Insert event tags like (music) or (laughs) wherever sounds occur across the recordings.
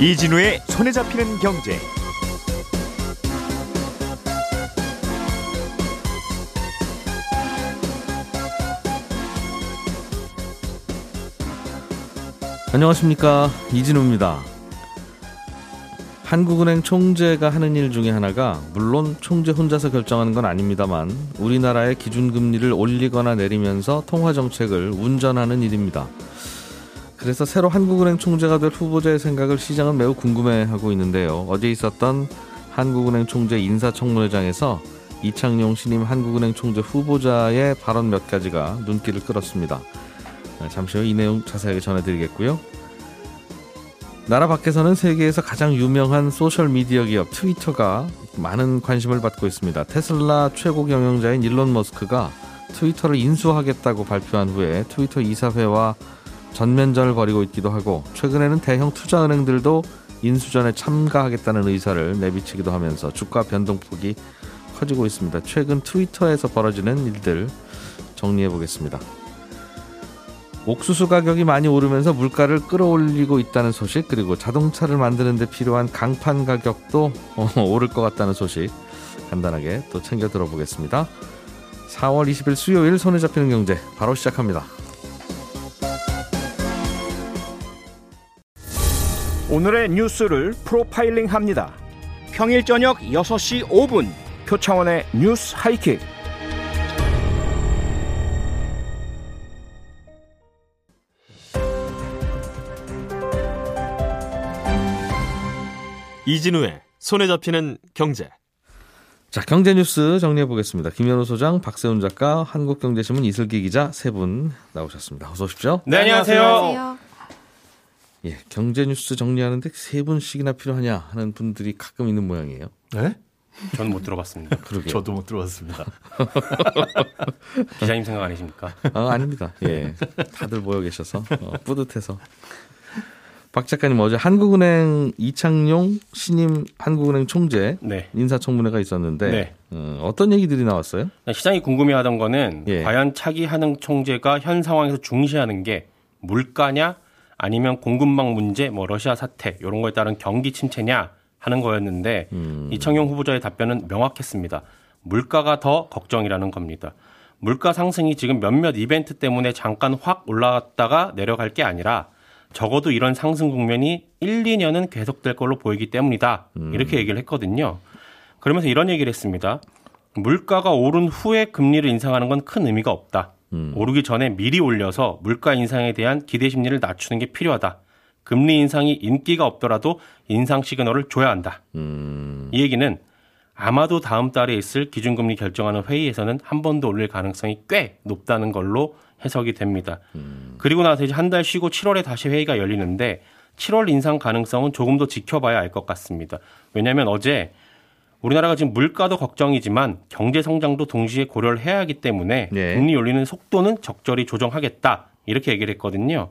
이진우의 손에 잡히는 경제. 안녕하십니까 이진우입니다. 한국은행 총재가 하는 일 중에 하나가 물론 총재 혼자서 결정하는 건 아닙니다만 우리나라의 기준금리를 올리거나 내리면서 통화 정책을 운전하는 일입니다. 그래서 새로 한국은행 총재가 될 후보자의 생각을 시장은 매우 궁금해하고 있는데요. 어제 있었던 한국은행 총재 인사청문회장에서 이창용 신임 한국은행 총재 후보자의 발언 몇 가지가 눈길을 끌었습니다. 잠시 후 이 내용 자세하게 전해드리겠고요. 나라 밖에서는 세계에서 가장 유명한 소셜 미디어 기업 트위터가 많은 관심을 받고 있습니다. 테슬라 최고 경영자인 일론 머스크가 트위터를 인수하겠다고 발표한 후에 트위터 이사회와 전면전을 벌이고 있기도 하고 최근에는 대형 투자은행들도 인수전에 참가하겠다는 의사를 내비치기도 하면서 주가 변동폭이 커지고 있습니다. 최근 트위터에서 벌어지는 일들 정리해 보겠습니다. 옥수수 가격이 많이 오르면서 물가를 끌어올리고 있다는 소식 그리고 자동차를 만드는 데 필요한 강판 가격도 (laughs) 오를 것 같다는 소식 간단하게 또 챙겨 들어보겠습니다. 4월 20일 수요일 손에 잡히는 경제 바로 시작합니다. 오늘의 뉴스를 프로파일링 합니다. 평일 저녁 6시 5분 표창원의 뉴스 하이킥. 이진우의 손에 잡히는 경제. 자, 경제 뉴스 정리해 보겠습니다. 김현우 소장, 박세훈 작가, 한국경제신문 이슬기 기자 세 분 나오셨습니다. 어서 오십시오. 네, 안녕하세요. 예, 경제 뉴스 정리하는데 세 분씩이나 필요하냐 하는 분들이 가끔 있는 모양이에요. 네? 저는 못 들어봤습니다. (laughs) 그러게요. 저도 못 들어봤습니다. (laughs) 기자님 생각 아니십니까? 아, 아닙니다. 예. 다들 모여 계셔서 어, 뿌듯해서. 박 작가님 어제 한국은행 이창용 신임 한국은행 총재 네. 인사청문회가 있었는데 네. 어, 떤 얘기들이 나왔어요? 시장이 궁금해하던 거는 예. 과연 차기 한흥 총재가 현 상황에서 중시하는 게 물가냐 아니면 공급망 문제, 뭐 러시아 사태 이런 거에 따른 경기 침체냐 하는 거였는데 음. 이창용 후보자의 답변은 명확했습니다. 물가가 더 걱정이라는 겁니다. 물가 상승이 지금 몇몇 이벤트 때문에 잠깐 확 올라갔다가 내려갈 게 아니라 적어도 이런 상승 국면이 1, 2년은 계속될 걸로 보이기 때문이다. 이렇게 얘기를 했거든요. 그러면서 이런 얘기를 했습니다. 물가가 오른 후에 금리를 인상하는 건 큰 의미가 없다. 오르기 전에 미리 올려서 물가 인상에 대한 기대 심리를 낮추는 게 필요하다. 금리 인상이 인기가 없더라도 인상 시그널을 줘야 한다. 이 얘기는 아마도 다음 달에 있을 기준금리 결정하는 회의에서는 한 번 더 올릴 가능성이 꽤 높다는 걸로 해석이 됩니다. 그리고 나서 이제 한 달 쉬고 7월에 다시 회의가 열리는데 7월 인상 가능성은 조금 더 지켜봐야 알 것 같습니다. 왜냐하면 어제 우리나라가 지금 물가도 걱정이지만 경제 성장도 동시에 고려를 해야 하기 때문에 네. 금리 올리는 속도는 적절히 조정하겠다. 이렇게 얘기를 했거든요.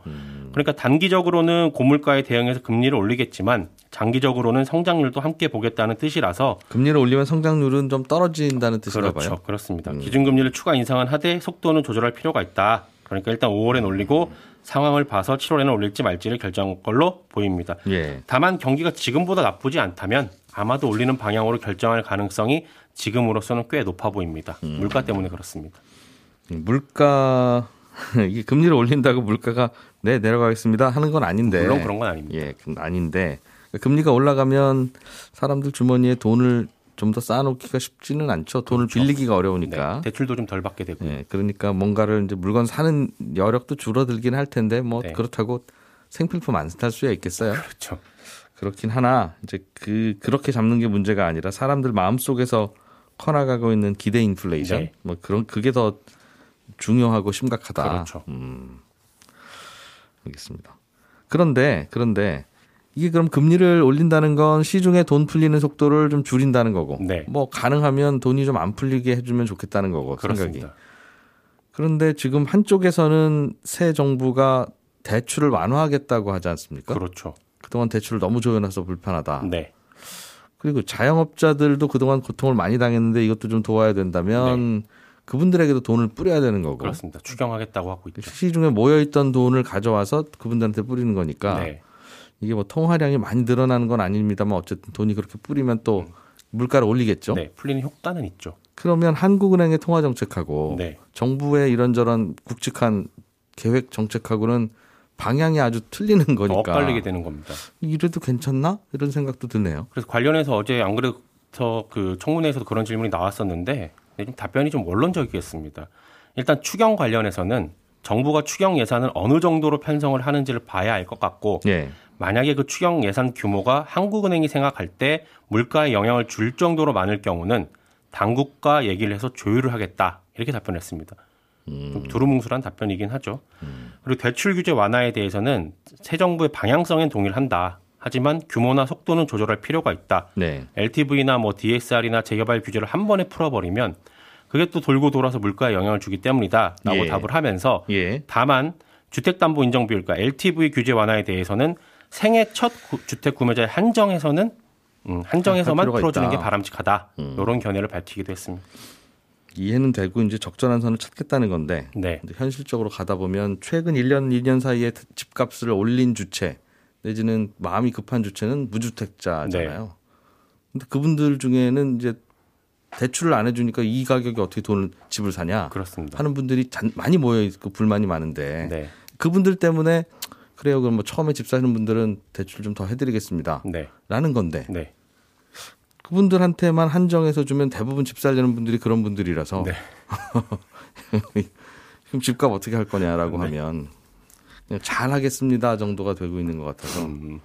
그러니까 단기적으로는 고물가에 대응해서 금리를 올리겠지만 장기적으로는 성장률도 함께 보겠다는 뜻이라서 금리를 올리면 성장률은 좀 떨어진다는 뜻인가 그렇죠. 봐요. 그렇습니다. 기준금리를 추가 인상은 하되 속도는 조절할 필요가 있다. 그러니까 일단 5월엔 올리고 상황을 봐서 7월에는 올릴지 말지를 결정할 걸로 보입니다. 예. 다만 경기가 지금보다 나쁘지 않다면 아마도 올리는 방향으로 결정할 가능성이 지금으로서는 꽤 높아 보입니다. 물가 때문에 그렇습니다. 물가 (laughs) 이게 금리를 올린다고 물가가 네 내려가겠습니다 하는 건 아닌데 물론 그런 건 아닙니다. 예, 아닌데 금리가 올라가면 사람들 주머니에 돈을 좀 더 쌓아놓기가 쉽지는 않죠. 돈을 빌리기가 어려우니까. 네, 대출도 좀 덜 받게 되고. 예, 그러니까 뭔가를 이제 물건 사는 여력도 줄어들긴 할 텐데 뭐 네. 그렇다고 생필품 안 살 수야 있겠어요. 그렇죠. 그렇긴 하나 이제 그 그렇게 잡는 게 문제가 아니라 사람들 마음 속에서 커나가고 있는 기대 인플레이션 네. 뭐 그런 그게 더 중요하고 심각하다. 그렇죠. 음, 알겠습니다. 그런데 그런데 이게 그럼 금리를 올린다는 건 시중에 돈 풀리는 속도를 좀 줄인다는 거고, 네. 뭐 가능하면 돈이 좀 안 풀리게 해주면 좋겠다는 거고 생각이. 그렇습니다. 그런데 지금 한쪽에서는 새 정부가 대출을 완화하겠다고 하지 않습니까? 그렇죠. 그동안 대출을 너무 조여놔서 불편하다. 네. 그리고 자영업자들도 그동안 고통을 많이 당했는데 이것도 좀 도와야 된다면 그분들에게도 돈을 뿌려야 되는 거고 그렇습니다. 추경하겠다고 하고 있죠. 시중에 모여있던 돈을 가져와서 그분들한테 뿌리는 거니까 네. 이게 뭐 통화량이 많이 늘어나는 건 아닙니다만 어쨌든 돈이 그렇게 뿌리면 또 물가를 올리겠죠. 네, 풀리는 효과는 있죠. 그러면 한국은행의 통화 정책하고 네. 정부의 이런저런 굵직한 계획 정책하고는 방향이 아주 틀리는 더 거니까 엇갈리게 되는 겁니다. 이래도 괜찮나 이런 생각도 드네요. 그래서 관련해서 어제 안 그래도 그 청문회에서도 그런 질문이 나왔었는데 네, 좀 답변이 좀 원론적이었습니다. 일단 추경 관련해서는 정부가 추경 예산을 어느 정도로 편성을 하는지를 봐야 알 것 같고 예. 만약에 그 추경 예산 규모가 한국은행이 생각할 때 물가에 영향을 줄 정도로 많을 경우는 당국과 얘기를 해서 조율을 하겠다 이렇게 답변했습니다. 좀 두루뭉술한 답변이긴 하죠. 그리고 대출 규제 완화에 대해서는 새 정부의 방향성엔 동의를 한다. 하지만 규모나 속도는 조절할 필요가 있다. 네. LTV나 뭐 DSR이나 재개발 규제를 한 번에 풀어버리면 그게 또 돌고 돌아서 물가에 영향을 주기 때문이다라고 예. 답을 하면서 예. 다만 주택담보 인정 비율, 그러니까 LTV 규제 완화에 대해서는 생애 첫 구- 주택 구매자의 한정에서는 음, 한정에서만 풀어주는 있다. 게 바람직하다. 음. 이런 견해를 밝히기도 했습니다. 이해는 되고 이제 적절한 선을 찾겠다는 건데 네, 현실적으로 가다 보면 최근 1년 2년 사이에 집값을 올린 주체 내지는 마음이 급한 주체는 무주택자잖아요. 네. 근데 그분들 중에는 이제 대출을 안 해주니까 이 가격에 어떻게 돈을 집을 사냐? 그렇습니다. 하는 분들이 잔- 많이 모여 있고 불만이 많은데 네, 그분들 때문에 그래요. 그럼 뭐 처음에 집 사는 분들은 대출 좀 더 해드리겠습니다. 네, 라는 건데 네, 그분들한테만 한정해서 주면 대부분 집 살려는 분들이 그런 분들이라서 네. (laughs) 그럼 집값 어떻게 할 거냐라고 네. 하면 그냥 잘 하겠습니다 정도가 되고 있는 것 같아서 음,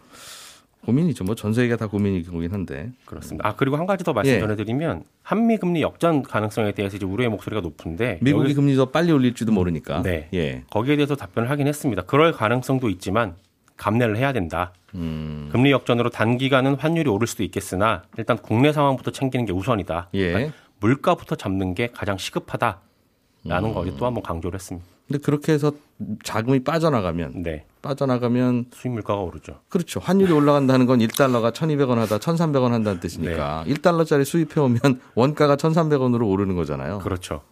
고민이죠. 뭐 전 세계가 다 고민이긴 한데. 그렇습니다. 아 그리고 한 가지 더 말씀 예. 전해드리면 한미 금리 역전 가능성에 대해서 이제 우려의 목소리가 높은데 미국이 여기- 금리 더 빨리 올릴지도 모르니까. 네. 예. 거기에 대해서 답변을 하긴 했습니다. 그럴 가능성도 있지만 감내를 해야 된다. 음. 금리 역전으로 단기간은 환율이 오를 수도 있겠으나 일단 국내 상황부터 챙기는 게 우선이다. 예. 그러니까 물가부터 잡는 게 가장 시급하다라는 음. 거 어제 또한번 강조를 했습니다. 근데 그렇게 해서 자금이 빠져나가면 네. 빠져나가면 수입 물가가 오르죠. 그렇죠. 환율이 올라간다는 건 1달러가 1,200원 하다 1,300원 한다는 뜻이니까 네. 1달러짜리 수입해 오면 (laughs) 원가가 1,300원으로 오르는 거잖아요. 그렇죠.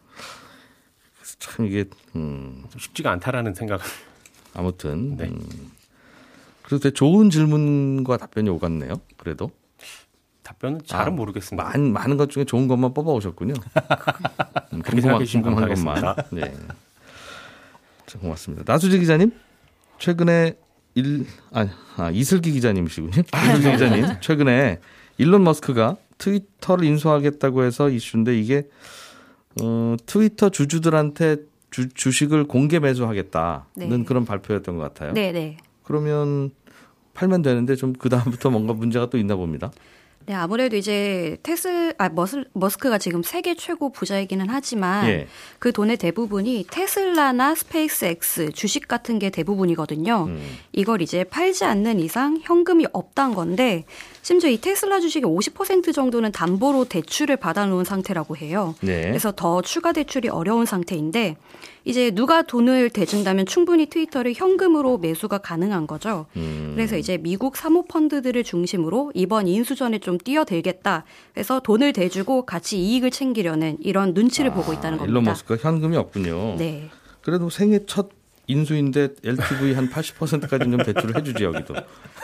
참 이게 음, 좀 쉽지가 않다라는 생각을. 아무튼 네. 음, 그래서 되게 좋은 질문과 답변이 오갔네요. 그래도 답변은 잘은 아, 모르겠습니다. 많은 많은 것 중에 좋은 것만 뽑아 오셨군요. (laughs) 음, 궁금한 감사하겠습니다. 것만. 네. 자, 고맙습니다. 나수지 기자님 최근에 일 아, 아 이슬기 기자님이시군요. 이슬기 기자님 최근에 일론 머스크가 트위터를 인수하겠다고 해서 이슈인데 이게 어, 트위터 주주들한테 주, 주식을 공개 매수하겠다는 네. 그런 발표였던 것 같아요. 네, 네. 그러면 팔면 되는데 좀 그 다음부터 뭔가 문제가 또 있나 봅니다. 네, 아무래도 이제 테슬, 아, 머슬, 머스크가 지금 세계 최고 부자이기는 하지만 예. 그 돈의 대부분이 테슬라나 스페이스X 주식 같은 게 대부분이거든요. 음. 이걸 이제 팔지 않는 이상 현금이 없단 건데 심지어 이 테슬라 주식의 50% 정도는 담보로 대출을 받아 놓은 상태라고 해요. 네. 그래서 더 추가 대출이 어려운 상태인데 이제 누가 돈을 대준다면 충분히 트위터를 현금으로 매수가 가능한 거죠. 음. 그래서 이제 미국 사모 펀드들을 중심으로 이번 인수전에 좀 뛰어들겠다. 그래서 돈을 대주고 같이 이익을 챙기려는 이런 눈치를 보고 있다는 겁니다. 아, 일론 머스크가 현금이 없군요. 네. 그래도 생애 첫 인수인데 LTV 한 80%까지 좀 대출을 해주지 여기도.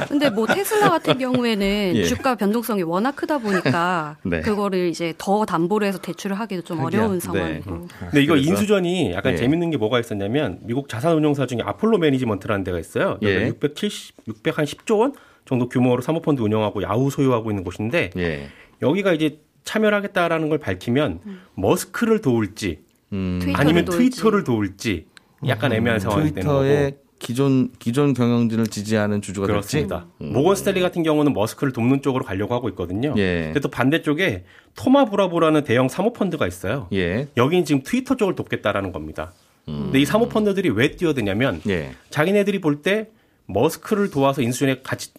근데 뭐 테슬라 같은 경우에는 예. 주가 변동성이 워낙 크다 보니까 (laughs) 네. 그거를 이제 더 담보로 해서 대출을 하기도 좀 하기야. 어려운 네. 상황이고. 근데 이거 그래서? 인수전이 약간 예. 재밌는 게 뭐가 있었냐면 미국 자산운용사 중에 아폴로 매니지먼트라는 데가 있어요. 예. 670, 600 한 10조 원 정도 규모로 사모펀드 운영하고 야후 소유하고 있는 곳인데 예. 여기가 이제 참여를 하겠다라는 걸 밝히면 머스크를 도울지 음, 트위터를 아니면 도울지. 트위터를 도울지 약간 애매한 상황이 되는 거고. 트위터의 기존 기존 경영진을 지지하는 주주가 그렇습니다. 음. 모건 스탠리 같은 경우는 머스크를 돕는 쪽으로 가려고 하고 있거든요. 예. 근데 또 반대쪽에 토마 브라보라는 대형 사모펀드가 있어요. 예. 여기는 지금 트위터 쪽을 돕겠다라는 겁니다. 근데 이 사모펀드들이 왜 뛰어드냐면 예. 자기네들이 볼 때 머스크를 도와서 인수인에 같이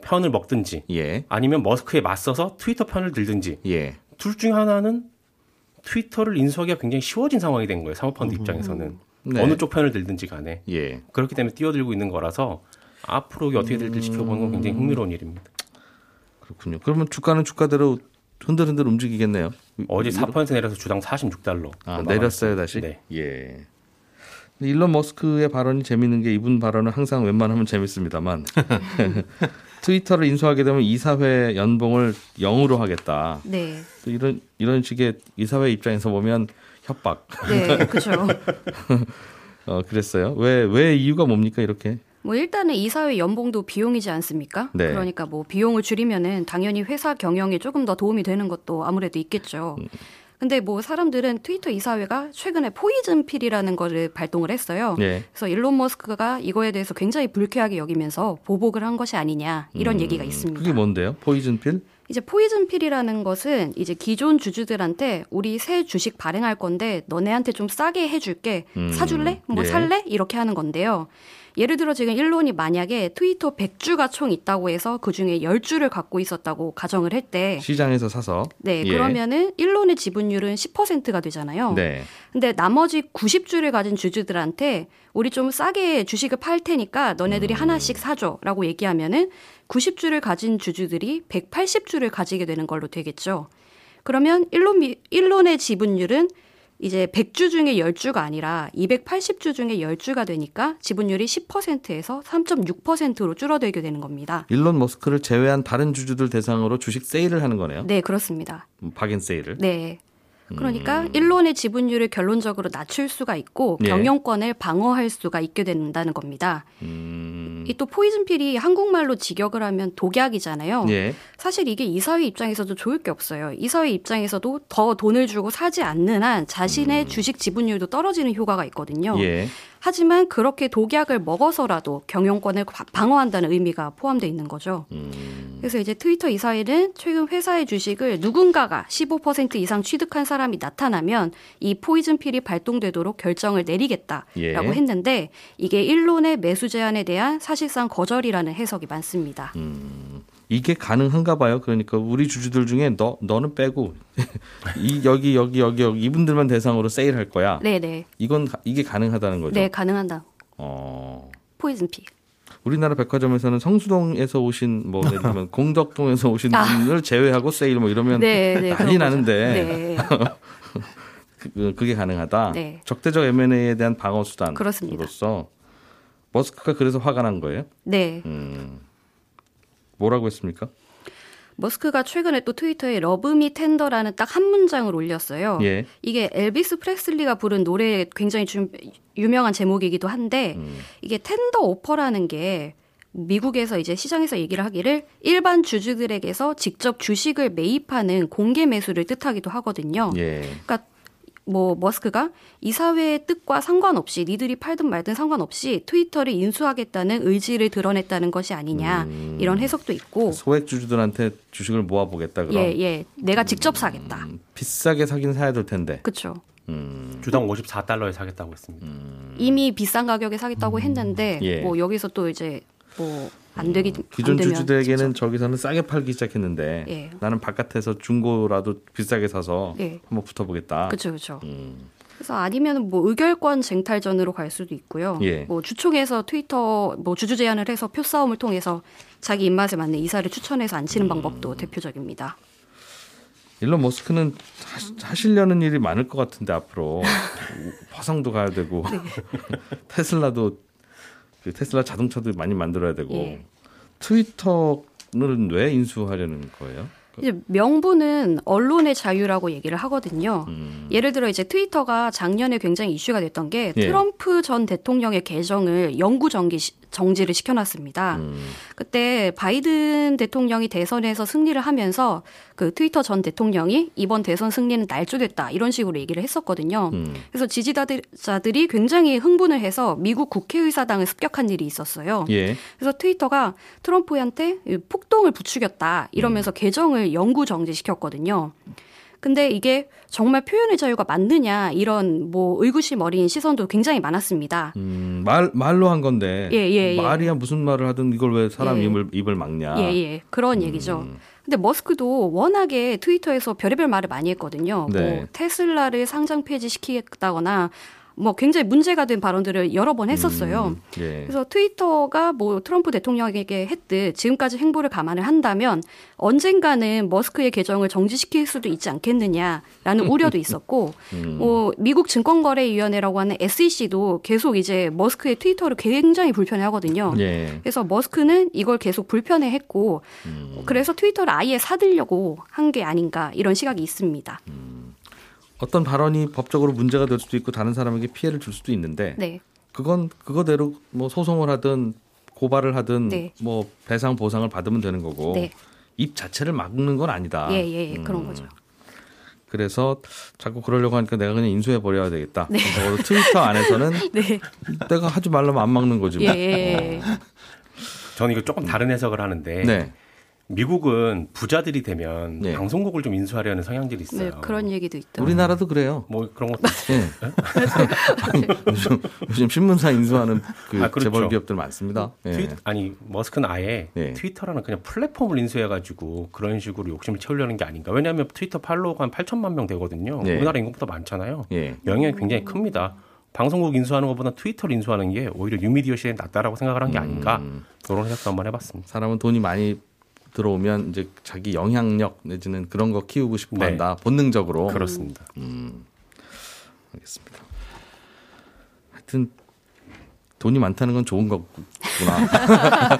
편을 먹든지 예. 아니면 머스크에 맞서서 트위터 편을 들든지 예. 둘 중에 하나는 트위터를 인수하기가 굉장히 쉬워진 상황이 된 거예요. 사모펀드 입장에서는 네. 어느 쪽 편을 들든지 간에 예. 그렇기 때문에 뛰어들고 있는 거라서 앞으로 어떻게 될지 지켜보는 건 굉장히 흥미로운 일입니다. 그렇군요. 그러면 주가는 주가대로 흔들흔들 움직이겠네요. 어제 4% 내려서 주당 46달러. 아, 내렸어요 다시. 네. 예. 일론 머스크의 발언이 재밌는 게 이분 발언은 항상 웬만하면 재밌습니다만 (laughs) 트위터를 인수하게 되면 이사회 연봉을 0으로 하겠다. 네. 이런 이런 식의 이사회 입장에서 보면 협박. 네, 그렇죠. (laughs) 어 그랬어요. 왜 왜 이유가 뭡니까 이렇게? 뭐 일단은 이사회 연봉도 비용이지 않습니까? 네. 그러니까 뭐 비용을 줄이면은 당연히 회사 경영에 조금 더 도움이 되는 것도 아무래도 있겠죠. 음. 근데 뭐 사람들은 트위터 이사회가 최근에 poison pill이라는 거를 발동을 했어요. 예. 그래서 일론 머스크가 이거에 대해서 굉장히 불쾌하게 여기면서 보복을 한 것이 아니냐 이런 얘기가 있습니다. 음, 그게 뭔데요? poison pill? 이제 poison pill이라는 것은 이제 기존 주주들한테 우리 새 주식 발행할 건데 너네한테 좀 싸게 해줄게 음, 사줄래? 뭐 예. 살래? 이렇게 하는 건데요. 예를 들어 지금 일론이 만약에 트위터 100주가 총 있다고 해서 그 중에 10주를 갖고 있었다고 가정을 했대. 시장에서 사서. 네, 예. 그러면은 일론의 지분율은 10%가 되잖아요. 네. 근데 나머지 90주를 가진 주주들한테 우리 좀 싸게 주식을 팔 테니까 너네들이 음. 하나씩 사줘라고 얘기하면은 90주를 가진 주주들이 180주를 가지게 되는 걸로 되겠죠. 그러면 일론 미- 일론의 지분율은 이제 100주 중에 10주가 아니라 280주 중에 10주가 되니까 지분율이 10%에서 3.6%로 줄어들게 되는 겁니다. 일론 머스크를 제외한 다른 주주들 대상으로 주식 세일을 하는 거네요. 네, 그렇습니다. 음, 박인 세일을. 네. 그러니까 음. 일론의 지분율을 결론적으로 낮출 수가 있고 예. 경영권을 방어할 수가 있게 된다는 겁니다. 음. 이또 포이즌 필이 한국말로 직역을 하면 독약이잖아요. 예. 사실 이게 이사회 입장에서도 좋을 게 없어요. 이사회 입장에서도 더 돈을 주고 사지 않는 한 자신의 주식 지분율도 떨어지는 효과가 있거든요. 음. 예. 하지만 그렇게 독약을 먹어서라도 경영권을 바- 방어한다는 의미가 포함되어 있는 거죠. 음. 그래서 이제 트위터 이사회는 최근 회사의 주식을 누군가가 15% 이상 취득한 사람이 나타나면 이 포이즌 필이 발동되도록 결정을 내리겠다라고 예. 했는데 이게 일론의 매수 제한에 대한 사실상 거절이라는 해석이 많습니다. 음. 이게 가능한가 봐요. 그러니까 우리 주주들 중에 너 너는 빼고 (laughs) 이 여기 여기 여기 여기 이분들만 대상으로 세일할 거야. 네네. 이건 가- 이게 가능하다는 거죠. 네, 가능한다. 어. poison pill. 우리나라 백화점에서는 성수동에서 오신 뭐 예를 들면 (laughs) 공덕동에서 오신 아. 분을 제외하고 세일 뭐 이러면 네, 네. (laughs) 거죠. 나는데 네. (laughs) 그, 그게 가능하다. 네. 적대적 M&A에 대한 방어. 수단으로서 머스크가 그래서 화가 난 거예요. 네. 음. 뭐라고 했습니까? 머스크가 최근에 또 트위터에 Love Me Tender라는 딱 한 문장을 올렸어요. 예. 이게 엘비스 프레슬리가 부른 노래에 굉장히 좀 유명한 제목이기도 한데 음. 이게 텐더 오퍼라는 게 미국에서 이제 시장에서 얘기를 하기를 일반 주주들에게서 직접 주식을 매입하는 공개 매수를 뜻하기도 하거든요. 예. 그러니까 뭐 머스크가 이사회의 뜻과 상관없이 니들이 팔든 말든 상관없이 트위터를 인수하겠다는 의지를 드러냈다는 것이 아니냐 음. 이런 해석도 있고 소액 주주들한테 주식을 모아보겠다 그럼. 예, 예. 내가 직접 사겠다. 음, 비싸게 사긴 사야 될 텐데. 그렇죠. 음. 주당 54달러에 사겠다고 했습니다. 이미 비싼 가격에 사겠다고 했는데 예. 뭐 여기서 또 이제 뭐 안 되기 기존 안 주주들에게는. 저기서는 싸게 팔기 시작했는데 예. 나는 바깥에서 중고라도 비싸게 사서 예. 한번 붙어보겠다. 그렇죠, 그렇죠. 음. 그래서 아니면 뭐 의결권 쟁탈전으로 갈 수도 있고요. 예. 뭐 주총에서 트위터 뭐 주주 제안을 해서 표 싸움을 통해서 자기 입맛에 맞는 이사를 추천해서 앉히는 음. 방법도 대표적입니다. 일론 머스크는 하- 하시려는 일이 많을 것 같은데 앞으로 (laughs) 화성도 가야 되고 네. (laughs) 테슬라도 그 테슬라 자동차도 많이 만들어야 되고 예. 트위터는 왜 인수하려는 거예요? 이제 명분은 언론의 자유라고 얘기를 하거든요. 음. 예를 들어 이제 트위터가 작년에 굉장히 이슈가 됐던 게 예. 트럼프 전 대통령의 계정을 영구 정기 시- 정지를 시켜놨습니다. 음. 그때 바이든 대통령이 대선에서 승리를 하면서 그 트위터 전 대통령이 이번 대선 승리는 날조됐다 이런 식으로 얘기를 했었거든요. 음. 그래서 지지자들이 굉장히 흥분을 해서 미국 국회의사당을 습격한 일이 있었어요. 예. 그래서 트위터가 트럼프한테 폭동을 부추겼다 이러면서 계정을 영구 정지시켰거든요. 근데 이게 정말 표현의 자유가 맞느냐 이런 뭐 의구심 어린 시선도 굉장히 많았습니다. 음, 말 말로 한 건데 예, 예, 예. 말이야 무슨 말을 하든 이걸 왜 사람 예. 입을 입을 막냐? 예, 예. 그런 얘기죠. 근데 머스크도 워낙에 트위터에서 별의별 말을 많이 했거든요. 네. 뭐 테슬라를 상장 폐지시키겠다거나 뭐 굉장히 문제가 된 발언들을 여러 번 했었어요. 음, 예. 그래서 트위터가 뭐 트럼프 대통령에게 했듯 지금까지 행보를 감안을 한다면 언젠가는 머스크의 계정을 정지시킬 수도 있지 않겠느냐라는 (laughs) 우려도 있었고 음. 뭐 미국 증권거래위원회라고 하는 SEC도 계속 이제 머스크의 트위터를 굉장히 불편해하거든요. 예. 그래서 머스크는 이걸 계속 불편해했고 음. 그래서 트위터를 아예 사들려고 한 게 아닌가 이런 시각이 있습니다. 어떤 발언이 법적으로 문제가 될 수도 있고 다른 사람에게 피해를 줄 수도 있는데 네. 그건 그거대로 뭐 소송을 하든 고발을 하든 네. 뭐 배상 보상을 받으면 되는 거고 네. 입 자체를 막는 건 아니다. 예, 예, 음. 그런 거죠. 그래서 자꾸 그러려고 하니까 내가 그냥 인수해 버려야 되겠다. 네. 적어도 트위터 안에서는 (laughs) 네. 내가 하지 말라면 안 막는 거지. 뭐. 예. 저는 이거 조금 다른 해석을 하는데 네. 미국은 부자들이 되면 네. 방송국을 좀 인수하려는 성향들이 있어요. 네, 그런 얘기도 있더라고요. 우리나라도 그래요. 뭐 그런 것도 예. (laughs) 요즘, 요즘 신문사 인수하는 그 아, 그렇죠. 재벌 기업들 많습니다. 예. 트위, 아니 머스크는 아예 네. 트위터라는 그냥 플랫폼을 인수해가지고 그런 식으로 욕심을 채우려는 게 아닌가. 왜냐하면 트위터 팔로워가 한 8천만 명 되거든요. 네. 우리나라 인구보다 많잖아요. 예. 영향이 굉장히 큽니다. 방송국 인수하는 것보다 트위터를 인수하는 게 오히려 뉴미디어 시대에 낫다라고 생각을 한 게 아닌가. 음. 그런 생각도 한번 해봤습니다. 사람은 돈이 많이 들어오면 이제 자기 영향력 내지는 그런 거 키우고 싶어 네. 한다. 본능적으로. 그렇습니다. 알겠습니다. 하여튼 돈이 많다는 건 좋은 거구나. (laughs)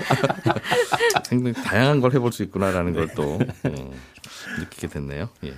(laughs) 다양한 걸 해볼 수 있구나라는 걸또 느끼게 됐네요. 예.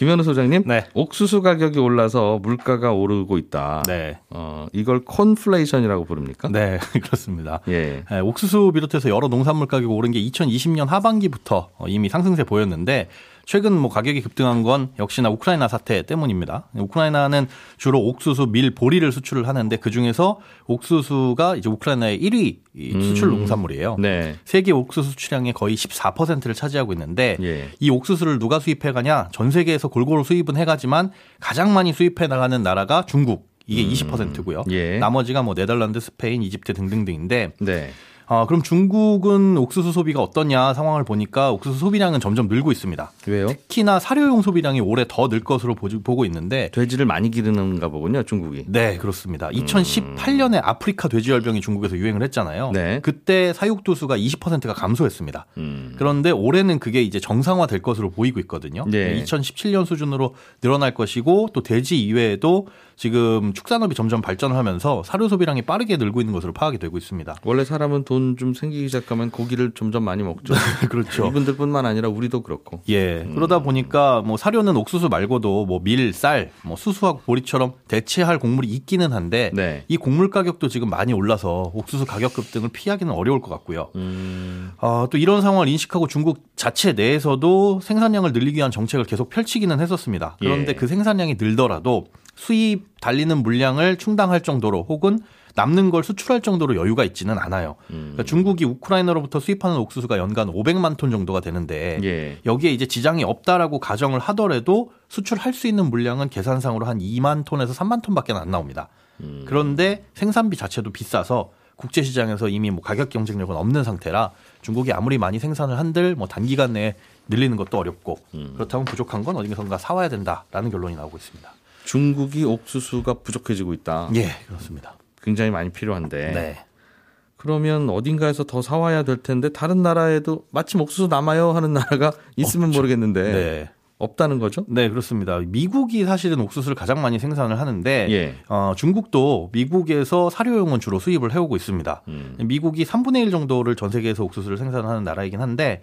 김현우 소장님, 네. 옥수수 가격이 올라서 물가가 오르고 있다. 네. 어, 이걸 콘플레이션이라고 부릅니까? 네, (laughs) 그렇습니다. 예. 예, 옥수수 비롯해서 여러 농산물 가격이 오른 게 2020년 하반기부터 어, 이미 상승세 보였는데 최근 뭐 가격이 급등한 건 역시나 우크라이나 사태 때문입니다. 우크라이나는 주로 옥수수, 밀, 보리를 수출을 하는데 그 중에서 옥수수가 이제 우크라이나의 1위 이 수출 음. 농산물이에요. 네. 세계 옥수수 수출량의 거의 14%를 차지하고 있는데 예. 이 옥수수를 누가 수입해 가냐? 전 세계에서 골고루 수입은 해 가지만 가장 많이 수입해 나가는 나라가 중국. 이게 20%고요. 예. 나머지가 뭐 네덜란드, 스페인, 이집트 등등등인데 네. 아, 그럼 중국은 옥수수 소비가 어떠냐 상황을 보니까 옥수수 소비량은 점점 늘고 있습니다. 왜요? 특히나 사료용 소비량이 올해 더 늘 것으로 보- 보고 있는데 돼지를 많이 기르는가 보군요, 중국이. 네, 그렇습니다. 2018년에 아프리카 돼지열병이 중국에서 유행을 했잖아요. 네. 그때 사육 도수가 20%가 감소했습니다. 음. 그런데 올해는 그게 이제 정상화 될 것으로 보이고 있거든요. 네. 2017년 수준으로 늘어날 것이고 또 돼지 이외에도 지금 축산업이 점점 발전을 하면서 사료 소비량이 빠르게 늘고 있는 것으로 파악이 되고 있습니다. 원래 사람은 돈좀 생기기 시작하면 고기를 점점 많이 먹죠. (laughs) 그렇죠. 이분들뿐만 아니라 우리도 그렇고. 예. 그러다 보니까 뭐 사료는 옥수수 말고도 뭐 밀, 쌀, 뭐 수수하고 보리처럼 대체할 곡물이 있기는 한데 네. 이 곡물 가격도 지금 많이 올라서 옥수수 가격 급등을 피하기는 어려울 것 같고요. 음. 아, 또 이런 상황을 인식하고 중국 자체 내에서도 생산량을 늘리기 위한 정책을 계속 펼치기는 했었습니다. 그런데 예. 그 생산량이 늘더라도 수입 달리는 물량을 충당할 정도로 혹은 남는 걸 수출할 정도로 여유가 있지는 않아요. 음. 그러니까 중국이 우크라이나로부터 수입하는 옥수수가 연간 500만 톤 정도가 되는데 예. 여기에 이제 지장이 없다라고 가정을 하더라도 수출할 수 있는 물량은 계산상으로 한 2만 톤에서 3만 톤밖에 안 나옵니다. 음. 그런데 생산비 자체도 비싸서 국제 시장에서 이미 뭐 가격 경쟁력은 없는 상태라 중국이 아무리 많이 생산을 한들 뭐 단기간 내에 늘리는 것도 어렵고 음. 그렇다면 부족한 건 어디선가 사와야 된다라는 결론이 나오고 있습니다. 중국이 옥수수가 부족해지고 있다. 예, 그렇습니다. 굉장히 많이 필요한데. 네. 그러면 어딘가에서 더 사와야 될 텐데 다른 나라에도 마침 옥수수 남아요 하는 나라가 있으면 모르겠는데 네. 없다는 거죠? 네, 그렇습니다. 미국이 사실은 옥수수를 가장 많이 생산을 하는데 예. 어, 중국도 미국에서 사료용은 주로 수입을 해오고 있습니다. 음. 미국이 3분의 1 정도를 전 세계에서 옥수수를 생산하는 나라이긴 한데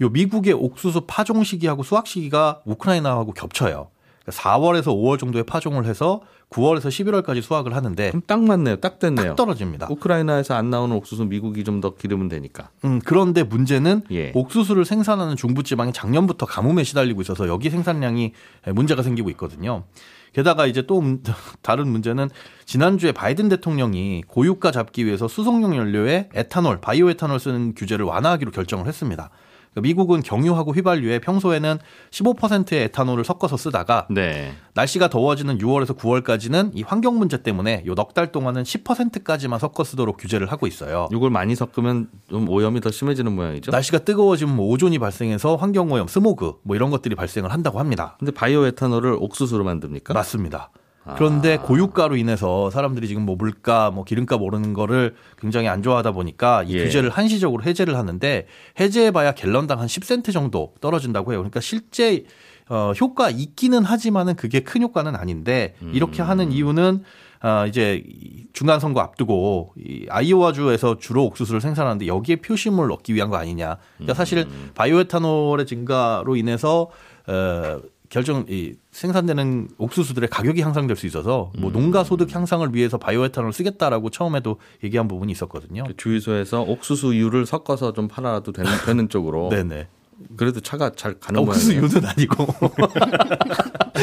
요 미국의 옥수수 파종 시기하고 수확 시기가 우크라이나하고 겹쳐요. 그러니까 4월에서 5월 정도에 파종을 해서 9월에서 11월까지 수확을 하는데 그럼 딱 맞네요. 딱 됐네요. 딱 떨어집니다. 우크라이나에서 안 나오는 옥수수 미국이 좀 더 기르면 되니까. 음, 그런데 문제는 예. 옥수수를 생산하는 중부 지방이 작년부터 가뭄에 시달리고 있어서 여기 생산량이 문제가 생기고 있거든요. 게다가 이제 또 문- (laughs) 다른 문제는 지난주에 바이든 대통령이 고유가 잡기 위해서 수송용 연료에 에탄올, 바이오 에탄올 쓰는 규제를 완화하기로 결정을 했습니다. 그러니까 미국은 경유하고 휘발유에 평소에는 15%의 에탄올을 섞어서 쓰다가 네. 날씨가 더워지는 6월에서 9월까지는 이 환경 문제 때문에 요 넉 달 동안은 10%까지만 섞어 쓰도록 규제를 하고 있어요. 이걸 많이 섞으면 좀 오염이 더 심해지는 모양이죠. 날씨가 뜨거워지면 뭐 오존이 발생해서 환경 오염, 스모그 뭐 이런 것들이 발생을 한다고 합니다. 근데 바이오 에탄올을 옥수수로 만듭니까? 맞습니다. 그런데 아. 고유가로 인해서 사람들이 지금 뭐 물가, 뭐 기름값 오르는 거를 굉장히 안 좋아하다 보니까 이 예. 규제를 한시적으로 해제를 하는데 해제해봐야 갤런당 한 10센트 정도 떨어진다고 해요. 그러니까 실제 어, 효과 있기는 하지만은 그게 큰 효과는 아닌데 이렇게 하는 이유는 아, 이제 이 중간 선거 앞두고 이 아이오와주에서 주로 옥수수를 생산하는데 여기에 표심을 얻기 위한 거 아니냐. 그러니까 사실 바이오에탄올의 증가로 인해서 어, 결정 이 생산되는 옥수수들의 가격이 향상될 수 있어서 뭐 농가 소득 향상을 위해서 바이오에탄올 쓰겠다라고 처음에도 얘기한 부분이 있었거든요. 그 주유소에서 옥수수유를 섞어서 좀 팔아도 되는, (laughs) 되는 쪽으로. 네네. 그래도 차가 잘 가는 옥수수 모양이에요. 유는 아니고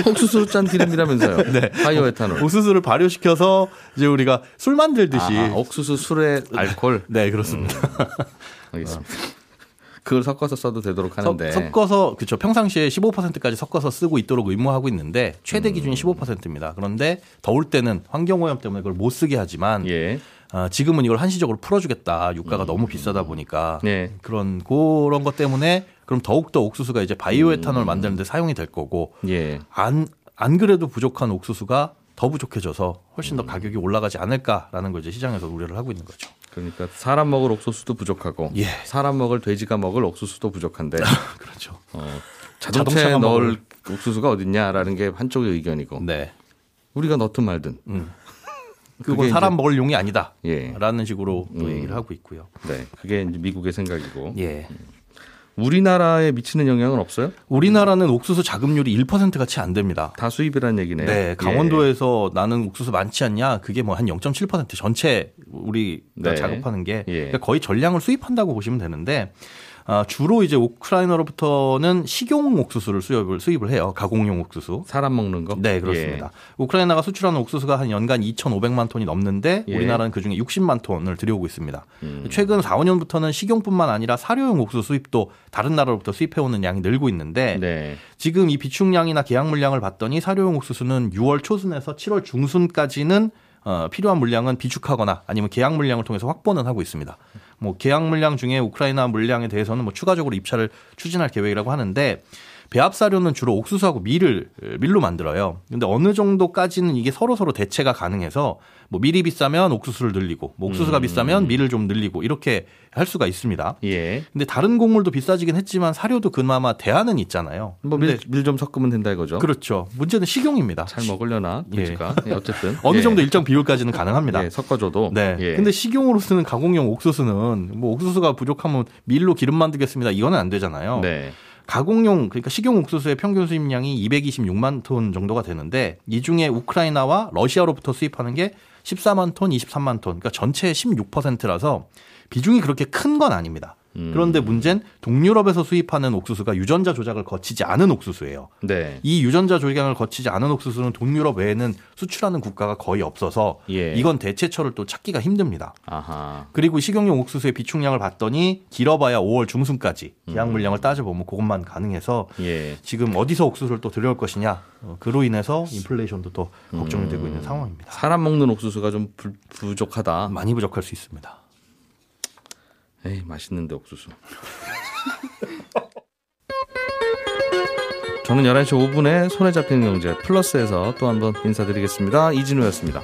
(laughs) 옥수수 짠 기름이라면서요. (laughs) 네. 바이오에탄올. 옥수수를 발효시켜서 이제 우리가 술 만들듯이 아, 옥수수 술에 알콜. 네 그렇습니다. 알겠습니다. 그걸 섞어서 써도 되도록 하는데. 섞- 섞어서 그렇죠. 평상시에 15%까지 섞어서 쓰고 있도록 의무하고 있는데 최대 기준이 15%입니다. 그런데 더울 때는 환경 오염 때문에 그걸 못 쓰게 하지만 예. 아, 지금은 이걸 한시적으로 풀어주겠다. 유가가 너무 비싸다 보니까 네. 그런 그런 것 때문에 그럼 더욱 더 옥수수가 이제 바이오에탄올 만드는데 사용이 될 거고 예. 안안 그래도 부족한 옥수수가 더 부족해져서 훨씬 더 가격이 올라가지 않을까라는 걸 이제 시장에서 우려를 하고 있는 거죠. 그러니까 사람 먹을 옥수수도 부족하고 예. 사람 먹을 돼지가 먹을 옥수수도 부족한데 (laughs) 그렇죠. 어, 자동차에 넣을 옥수수가 어딨냐라는 게 한쪽의 의견이고 네. 우리가 넣든 말든 음. (laughs) 그건 사람 먹을 용이 아니다. 예. 라는 식으로 또 음. 얘기를 하고 있고요. 네 그게 이제 미국의 생각이고 예. 우리나라에 미치는 영향은 없어요? 우리나라는 옥수수 자급률이 1%가 채 안 됩니다. 다 수입이라는 얘기네요. 네, 강원도에서 나는 옥수수 많지 않냐? 그게 뭐 한 0.7% 전체 우리가 네. 작업하는 게 예. 그러니까 거의 전량을 수입한다고 보시면 되는데 아, 주로 이제 우크라이나로부터는 식용 옥수수를 수입을 수입을 해요. 가공용 옥수수. 예. 사람 먹는 거? 네, 그렇습니다. 우크라이나가 수출하는 옥수수가 한 연간 2,500만 톤이 넘는데 예. 우리나라는 그중에 60만 톤을 들여오고 있습니다. 음. 최근 4, 5년부터는 식용뿐만 아니라 사료용 옥수수 수입도 다른 나라로부터 수입해 오는 양이 늘고 있는데 네. 지금 이 비축량이나 계약 물량을 봤더니 사료용 옥수수는 6월 초순에서 7월 중순까지는 어, 필요한 물량은 비축하거나 아니면 계약 물량을 통해서 확보는 하고 있습니다. 뭐 계약 물량 중에 우크라이나 물량에 대해서는 뭐 추가적으로 입찰을 추진할 계획이라고 하는데 배합 사료는 주로 옥수수하고 밀을 밀로 만들어요. 근데 어느 정도까지는 이게 서로 서로 대체가 가능해서 뭐 밀이 비싸면 옥수수를 늘리고 뭐 옥수수가 비싸면 밀을 좀 늘리고 이렇게 할 수가 있습니다. 예. 근데 다른 곡물도 비싸지긴 했지만 사료도 그나마 대안은 있잖아요. 근데 뭐밀 좀 섞으면 된다 이거죠. 그렇죠. 문제는 식용입니다. 잘 먹으려나 예. 돼지가. 예, 어쨌든 (laughs) 어느 예. 정도 일정 비율까지는 가능합니다. 예, 섞어줘도. 네. 예. 근데 식용으로 쓰는 가공용 옥수수는 뭐 옥수수가 부족하면 밀로 기름 만들겠습니다. 이거는 안 되잖아요. 네. 가공용 그러니까 식용 옥수수의 평균 수입량이 226만 톤 정도가 되는데 이 중에 우크라이나와 러시아로부터 수입하는 게 14만 톤, 23만 톤. 그러니까 전체의 16%라서 비중이 그렇게 큰 건 아닙니다. 음. 그런데 문제는 동유럽에서 수입하는 옥수수가 유전자 조작을 거치지 않은 옥수수예요. 네. 이 유전자 조작을 거치지 않은 옥수수는 동유럽 외에는 수출하는 국가가 거의 없어서 예. 이건 대체처를 또 찾기가 힘듭니다. 아하. 그리고 식용용 옥수수의 비축량을 봤더니 길어봐야 5월 중순까지 계약 음. 물량을 따져보면 그것만 가능해서 예. 지금 어디서 옥수수를 또 들여올 것이냐 어, 그로 인해서 인플레이션도 또 걱정이 되고 있는 상황입니다. 사람 먹는 옥수수가 좀 부, 부족하다. 많이 부족할 수 있습니다. 에이, 맛있는데 옥수수. (laughs) 저는 11시 5분에 손에 잡히는 경제 플러스에서 또 한 번 인사드리겠습니다. 이진우였습니다.